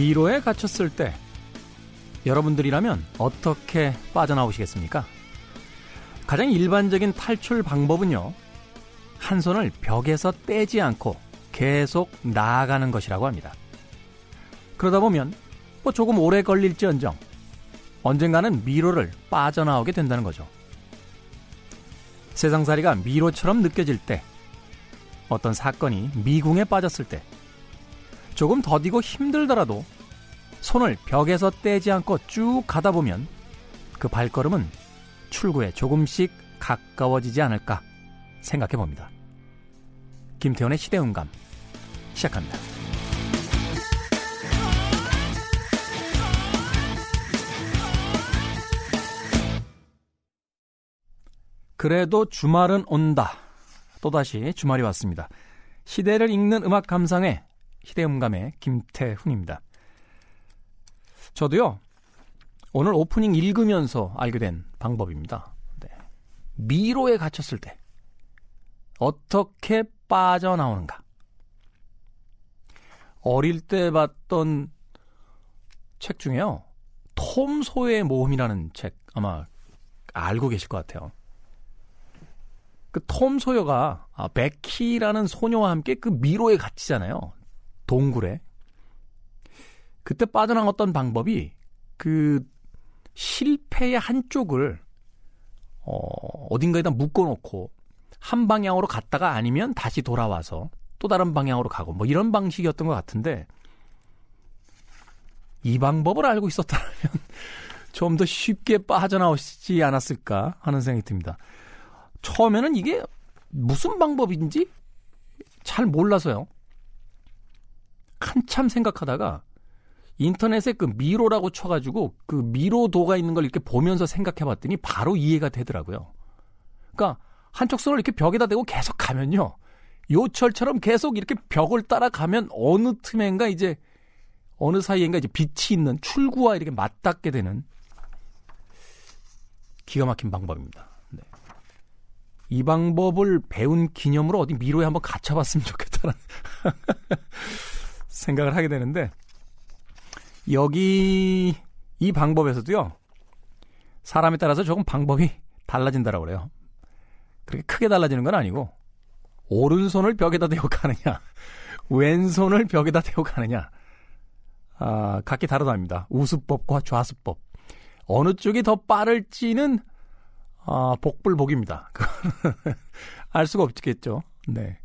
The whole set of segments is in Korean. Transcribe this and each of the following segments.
미로에 갇혔을 때 여러분들이라면 어떻게 빠져나오시겠습니까? 가장 일반적인 탈출 방법은요. 한 손을 벽에서 떼지 않고 계속 나아가는 것이라고 합니다. 그러다 보면 뭐 조금 오래 걸릴지언정 언젠가는 미로를 빠져나오게 된다는 거죠. 세상살이가 미로처럼 느껴질 때 어떤 사건이 미궁에 빠졌을 때 조금 더디고 힘들더라도 손을 벽에서 떼지 않고 쭉 가다 보면 그 발걸음은 출구에 조금씩 가까워지지 않을까 생각해 봅니다. 김태원의 시대음감 시작합니다. 그래도 주말은 온다. 또다시 주말이 왔습니다. 시대를 읽는 음악 감상회 시대음감의 김태훈입니다. 저도요, 오늘 오프닝 읽으면서 알게 된 방법입니다. 네. 미로에 갇혔을 때, 어떻게 빠져나오는가. 어릴 때 봤던 책 중에요, 톰 소의 모험이라는 책 아마 알고 계실 것 같아요. 그 톰 소여가 아, 베키라는 소녀와 함께 그 미로에 갇히잖아요. 동굴에. 그때 빠져나갔던 방법이 그 실패의 한쪽을 어, 어딘가에다 묶어놓고 한 방향으로 갔다가 아니면 다시 돌아와서 또 다른 방향으로 가고 뭐 이런 방식이었던 것 같은데 이 방법을 알고 있었다면 좀 더 쉽게 빠져나오지 않았을까 하는 생각이 듭니다. 처음에는 이게 무슨 방법인지 잘 몰라서요. 한참 생각하다가 인터넷에 그 미로라고 쳐가지고 그 미로도가 있는 걸 이렇게 보면서 생각해 봤더니 바로 이해가 되더라고요. 그러니까 한쪽 손을 이렇게 벽에다 대고 계속 가면요. 요철처럼 계속 이렇게 벽을 따라가면 어느 틈엔가 이제 어느 사이엔가 이제 빛이 있는 출구와 이렇게 맞닿게 되는 기가 막힌 방법입니다. 네. 이 방법을 배운 기념으로 어디 미로에 한번 갇혀봤으면 좋겠다는 생각을 하게 되는데 여기 이 방법에서도요. 사람에 따라서 조금 방법이 달라진다라고 그래요. 그렇게 크게 달라지는 건 아니고 오른손을 벽에다 대고 가느냐, 왼손을 벽에다 대고 가느냐, 아, 각기 다르답니다. 우수법과 좌수법. 어느 쪽이 더 빠를지는 아, 복불복입니다. 알 수가 없겠죠. 네.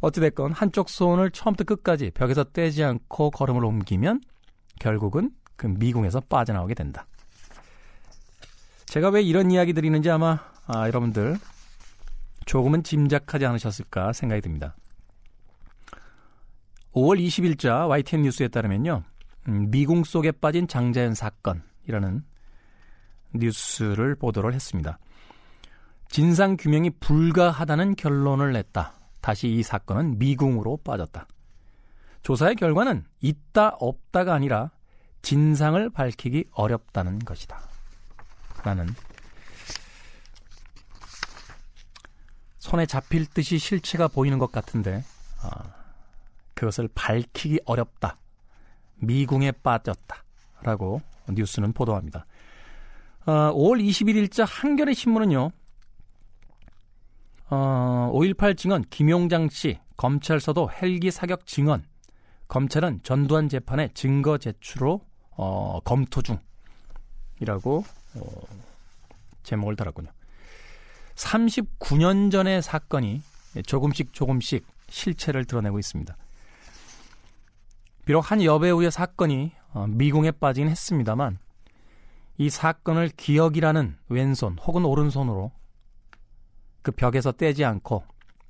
어찌됐건 한쪽 손을 처음부터 끝까지 벽에서 떼지 않고 걸음을 옮기면 결국은 그 미궁에서 빠져나오게 된다. 제가 왜 이런 이야기 드리는지 아마 아, 여러분들 조금은 짐작하지 않으셨을까 생각이 듭니다. 5월 20일자 YTN 뉴스에 따르면요. 음, 미궁 속에 빠진 장자연 사건이라는 뉴스를 보도를 했습니다. 진상 규명이 불가하다는 결론을 냈다. 다시 이 사건은 미궁으로 빠졌다. 조사의 결과는 있다 없다가 아니라 진상을 밝히기 어렵다는 것이다. 라는 손에 잡힐 듯이 실체가 보이는 것 같은데 아, 그것을 밝히기 어렵다. 미궁에 빠졌다. 라고 뉴스는 보도합니다. 아, 5월 21일자 한겨레 신문은요. 어, 5.18 증언 김용장 씨 검찰서도 헬기 사격 증언 검찰은 전두환 재판의 증거 제출로 어, 검토 중이라고 어, 제목을 달았군요. 39년 전의 사건이 조금씩 조금씩 실체를 드러내고 있습니다. 비록 한 여배우의 사건이 어, 미궁에 빠지긴 했습니다만 이 사건을 기억이라는 왼손 혹은 오른손으로 그 벽에서 떼지 않고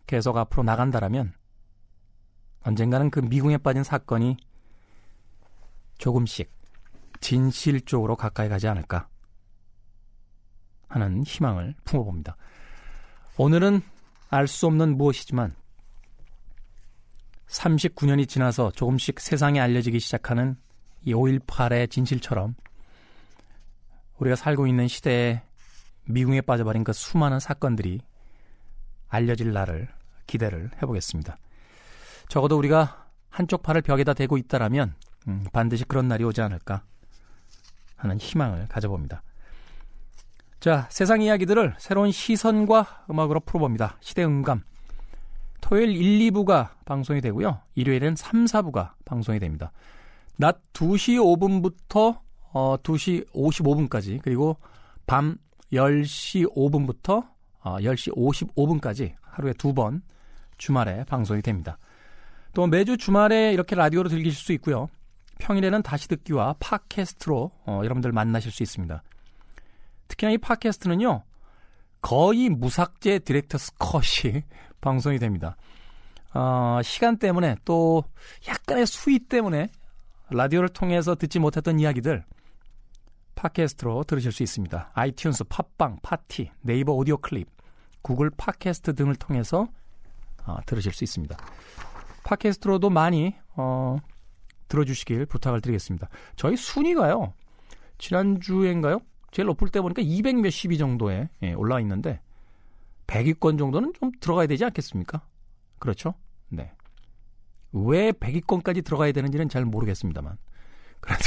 계속 앞으로 나간다라면 언젠가는 그 미궁에 빠진 사건이 조금씩 진실 쪽으로 가까이 가지 않을까 하는 희망을 품어봅니다. 오늘은 알 수 없는 무엇이지만 39년이 지나서 조금씩 세상에 알려지기 시작하는 이 5.18의 진실처럼 우리가 살고 있는 시대에 미궁에 빠져버린 그 수많은 사건들이 알려질 날을 기대를 해보겠습니다. 적어도 우리가 한쪽 팔을 벽에다 대고 있다라면 음, 반드시 그런 날이 오지 않을까 하는 희망을 가져봅니다. 자, 세상 이야기들을 새로운 시선과 음악으로 풀어봅니다. 시대 음감. 토요일 1, 2부가 방송이 되고요. 일요일엔 3, 4부가 방송이 됩니다. 낮 2시 5분부터 어, 2시 55분까지 그리고 밤 10시 5분부터 어, 10시 55분까지 하루에 두 번 주말에 방송이 됩니다. 또 매주 주말에 이렇게 라디오로 들으실 수 있고요. 평일에는 다시 듣기와 팟캐스트로 어, 여러분들 만나실 수 있습니다. 특히나 이 팟캐스트는요. 거의 무삭제 디렉터스 컷이 방송이 됩니다. 어, 시간 때문에 또 약간의 수위 때문에 라디오를 통해서 듣지 못했던 이야기들 팟캐스트로 들으실 수 있습니다. 아이튠스, 팟빵, 파티, 네이버 오디오 클립, 구글 팟캐스트 등을 통해서 어, 들으실 수 있습니다. 팟캐스트로도 많이 어, 들어주시길 부탁을 드리겠습니다. 저희 순위가요. 지난주엔가요? 제일 높을 때 보니까 200 몇십위 정도에 예, 올라와 있는데 100위권 정도는 좀 들어가야 되지 않겠습니까? 그렇죠? 네. 왜 100위권까지 들어가야 되는지는 잘 모르겠습니다만. 그래도,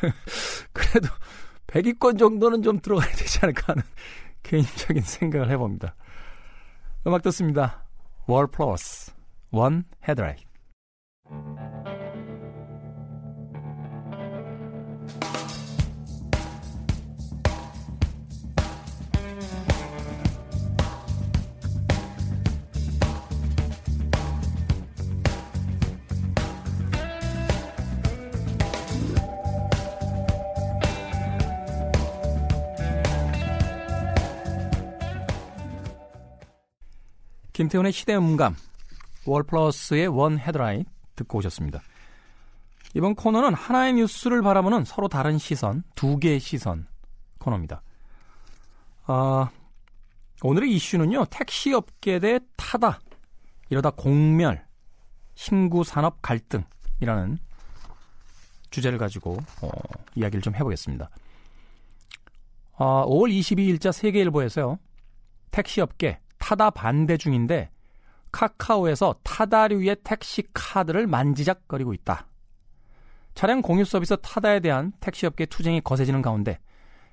그래도 100위권 정도는 좀 들어가야 되지 않을까 하는 개인적인 생각을 해봅니다. 음악 듣습니다. 월 플러스, 원 헤드라이트. 김태훈의 시대음감, 월플러스의 원 헤드라인 듣고 오셨습니다. 이번 코너는 하나의 뉴스를 바라보는 서로 다른 시선, 두 개의 시선 코너입니다. 아, 오늘의 이슈는요, 택시업계 대 타다, 이러다 공멸, 신구 산업 갈등이라는 주제를 가지고 어, 이야기를 좀 해보겠습니다. 아, 5월 22일자 세계일보에서요, 택시업계 타다 반대 중인데 카카오에서 타다류의 택시 카드를 만지작거리고 있다. 차량 공유 서비스 타다에 대한 택시업계 투쟁이 거세지는 가운데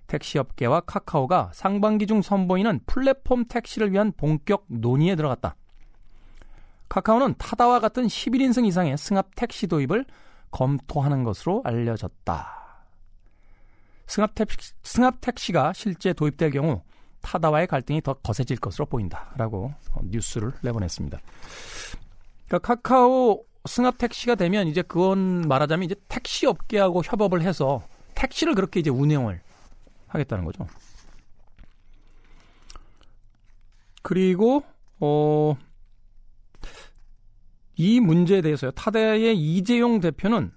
택시업계와 카카오가 상반기 중 선보이는 플랫폼 택시를 위한 본격 논의에 들어갔다. 카카오는 타다와 같은 11인승 이상의 승합 택시 도입을 검토하는 것으로 알려졌다. 승합, 택시, 승합 택시가 실제 도입될 경우 타다와의 갈등이 더 거세질 것으로 보인다라고 뉴스를 내보냈습니다. 그러니까 카카오 승합 택시가 되면 이제 그건 말하자면 이제 택시 업계하고 협업을 해서 택시를 그렇게 이제 운영을 하겠다는 거죠. 그리고 어, 이 문제에 대해서요. 타다의 이재용 대표는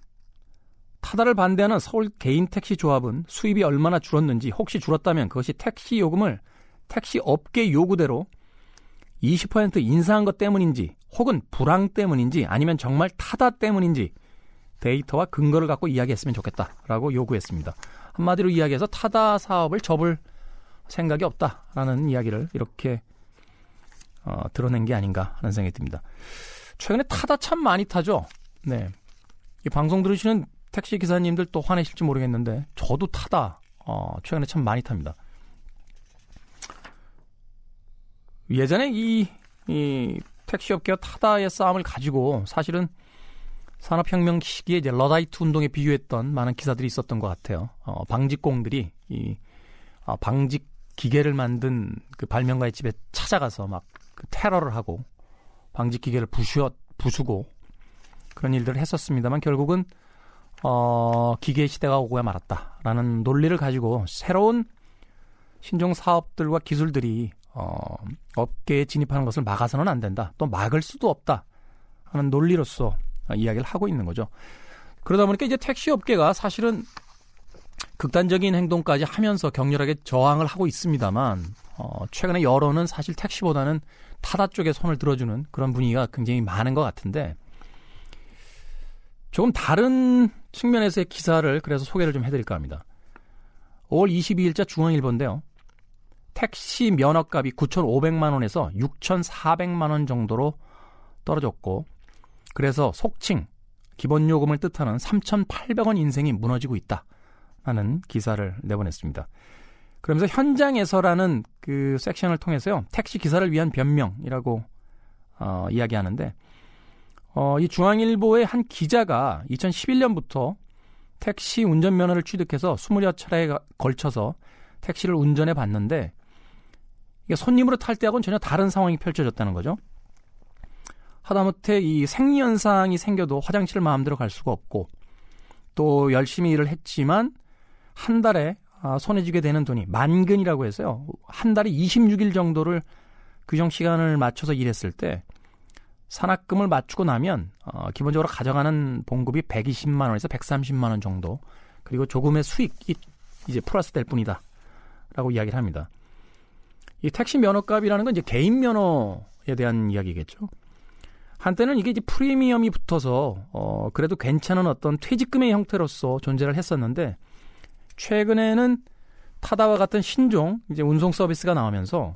타다를 반대하는 서울 개인 택시 조합은 수입이 얼마나 줄었는지 혹시 줄었다면 그것이 택시 요금을 택시 업계 요구대로 20% 인상한 것 때문인지 혹은 불황 때문인지 아니면 정말 타다 때문인지 데이터와 근거를 갖고 이야기했으면 좋겠다라고 요구했습니다. 한마디로 이야기해서 타다 사업을 접을 생각이 없다라는 이야기를 이렇게 어, 드러낸 게 아닌가 하는 생각이 듭니다. 최근에 타다 참 많이 타죠. 네. 이 방송 들으시는 택시 기사님들 또 화내실지 모르겠는데 저도 타다 어, 최근에 참 많이 탑니다. 예전에 이, 이 택시업계와 타다의 싸움을 가지고 사실은 산업혁명 시기에 이제 러다이트 운동에 비유했던 많은 기사들이 있었던 것 같아요. 어, 방직공들이 이 어, 방직 기계를 만든 그 발명가의 집에 찾아가서 막 그 테러를 하고 방직 기계를 부수어 부수고 그런 일들을 했었습니다만 결국은 어, 기계 시대가 오고야 말았다라는 논리를 가지고 새로운 신종 사업들과 기술들이 어, 업계에 진입하는 것을 막아서는 안 된다. 또 막을 수도 없다. 하는 논리로서 이야기를 하고 있는 거죠. 그러다 보니까 이제 택시 업계가 사실은 극단적인 행동까지 하면서 격렬하게 저항을 하고 있습니다만 어, 최근에 여론은 사실 택시보다는 타다 쪽에 손을 들어주는 그런 분위기가 굉장히 많은 것 같은데 조금 다른 측면에서의 기사를 그래서 소개를 좀 해드릴까 합니다. 5월 22일자 중앙일보인데요. 택시 면허값이 9,500만 원에서 6,400만 원 정도로 떨어졌고 그래서 속칭 기본 요금을 뜻하는 3,800원 인생이 무너지고 있다. 라는 기사를 내보냈습니다. 그러면서 현장에서라는 그 섹션을 통해서요. 택시 기사를 위한 변명이라고 어, 이야기하는데 어, 이 중앙일보의 한 기자가 2011년부터 택시 운전면허를 취득해서 20여 차례에 걸쳐서 택시를 운전해 봤는데 이게 손님으로 탈 때하고는 전혀 다른 상황이 펼쳐졌다는 거죠. 하다못해 이 생리현상이 생겨도 화장실을 마음대로 갈 수가 없고 또 열심히 일을 했지만 한 달에 아, 손에 쥐게 되는 돈이 만근이라고 해서요. 한 달에 26일 정도를 규정 시간을 맞춰서 일했을 때 산학금을 맞추고 나면 어, 기본적으로 가져가는 봉급이 120만 원에서 130만 원 정도 그리고 조금의 수익이 이제 플러스 될 뿐이다라고 이야기를 합니다. 이 택시 면허값이라는 건 이제 개인 면허에 대한 이야기겠죠. 한때는 이게 이제 프리미엄이 붙어서 어 그래도 괜찮은 어떤 퇴직금의 형태로서 존재를 했었는데 최근에는 타다와 같은 신종 이제 운송 서비스가 나오면서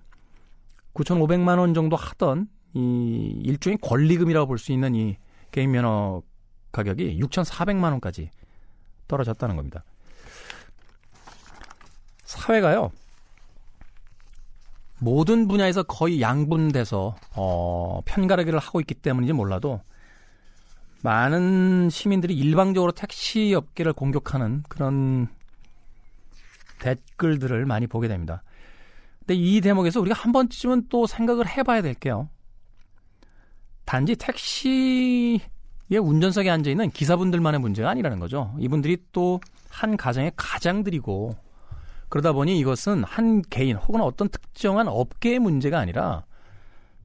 9,500만 원 정도 하던 이 일종의 권리금이라고 볼 수 있는 이 개인 면허 가격이 6,400만 원까지 떨어졌다는 겁니다. 사회가요. 모든 분야에서 거의 양분돼서 어, 편가르기를 하고 있기 때문인지 몰라도 많은 시민들이 일방적으로 택시 업계를 공격하는 그런 댓글들을 많이 보게 됩니다. 근데 이 대목에서 우리가 한 번쯤은 또 생각을 해봐야 될게요. 단지 택시의 운전석에 앉아 있는 기사분들만의 문제가 아니라는 거죠. 이분들이 또 한 가정의 가장들이고 그러다 보니 이것은 한 개인 혹은 어떤 특정한 업계의 문제가 아니라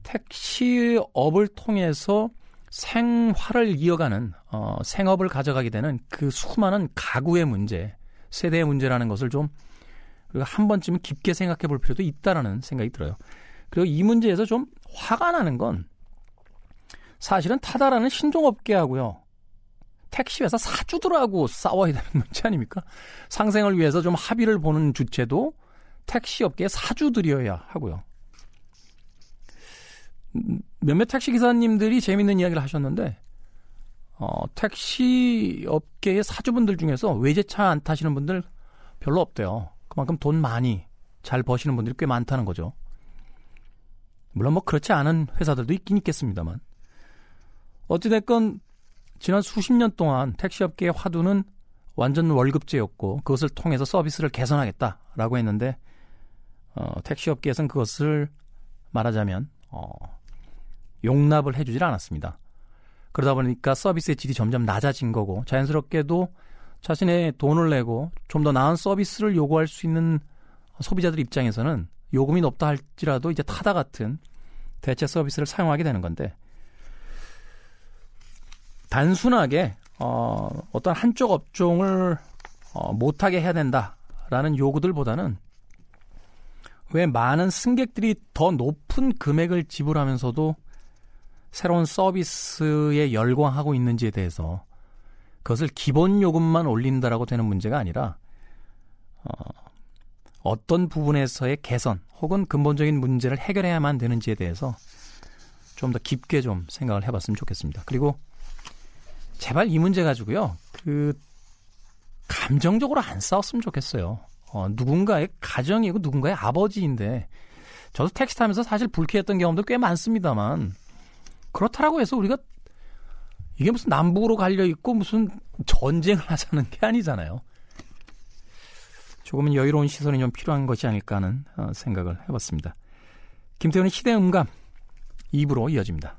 택시업을 통해서 생활을 이어가는 어, 생업을 가져가게 되는 그 수많은 가구의 문제, 세대의 문제라는 것을 좀 우리가 한 번쯤 깊게 생각해 볼 필요도 있다라는 생각이 들어요. 그리고 이 문제에서 좀 화가 나는 건 사실은 타다라는 신종업계하고요. 택시회사 사주들하고 싸워야 되는 문제 아닙니까? 상생을 위해서 좀 합의를 보는 주체도 택시업계의 사주들이어야 하고요. 음, 몇몇 택시 기사님들이 재밌는 이야기를 하셨는데 어, 택시 업계의 사주분들 중에서 외제차 안 타시는 분들 별로 없대요. 그만큼 돈 많이 잘 버시는 분들이 꽤 많다는 거죠. 물론 뭐 그렇지 않은 회사들도 있긴 있겠습니다만. 어찌됐건 지난 수십 년 동안 택시업계의 화두는 완전 월급제였고 그것을 통해서 서비스를 개선하겠다라고 했는데 어, 택시업계에서는 그것을 말하자면 어, 용납을 해주질 않았습니다. 그러다 보니까 서비스의 질이 점점 낮아진 거고 자연스럽게도 자신의 돈을 내고 좀 더 나은 서비스를 요구할 수 있는 소비자들 입장에서는 요금이 높다 할지라도 이제 타다 같은 대체 서비스를 사용하게 되는 건데 단순하게 어, 어떤 한쪽 업종을 어, 못하게 해야 된다라는 요구들보다는 왜 많은 승객들이 더 높은 금액을 지불하면서도 새로운 서비스에 열광하고 있는지에 대해서 그것을 기본 요금만 올린다라고 되는 문제가 아니라 어, 어떤 부분에서의 개선 혹은 근본적인 문제를 해결해야만 되는지에 대해서 좀 더 깊게 좀 생각을 해봤으면 좋겠습니다. 그리고 제발 이 문제 가지고요. 그 감정적으로 안 싸웠으면 좋겠어요. 어, 누군가의 가정이고 누군가의 아버지인데 저도 택시 타면서 사실 불쾌했던 경험도 꽤 많습니다만 그렇다라고 해서 우리가 이게 무슨 남북으로 갈려 있고 무슨 전쟁을 하자는 게 아니잖아요. 조금은 여유로운 시선이 좀 필요한 것이 아닐까 하는 어, 생각을 해봤습니다. 김태훈의 시대 음감 2부로 이어집니다.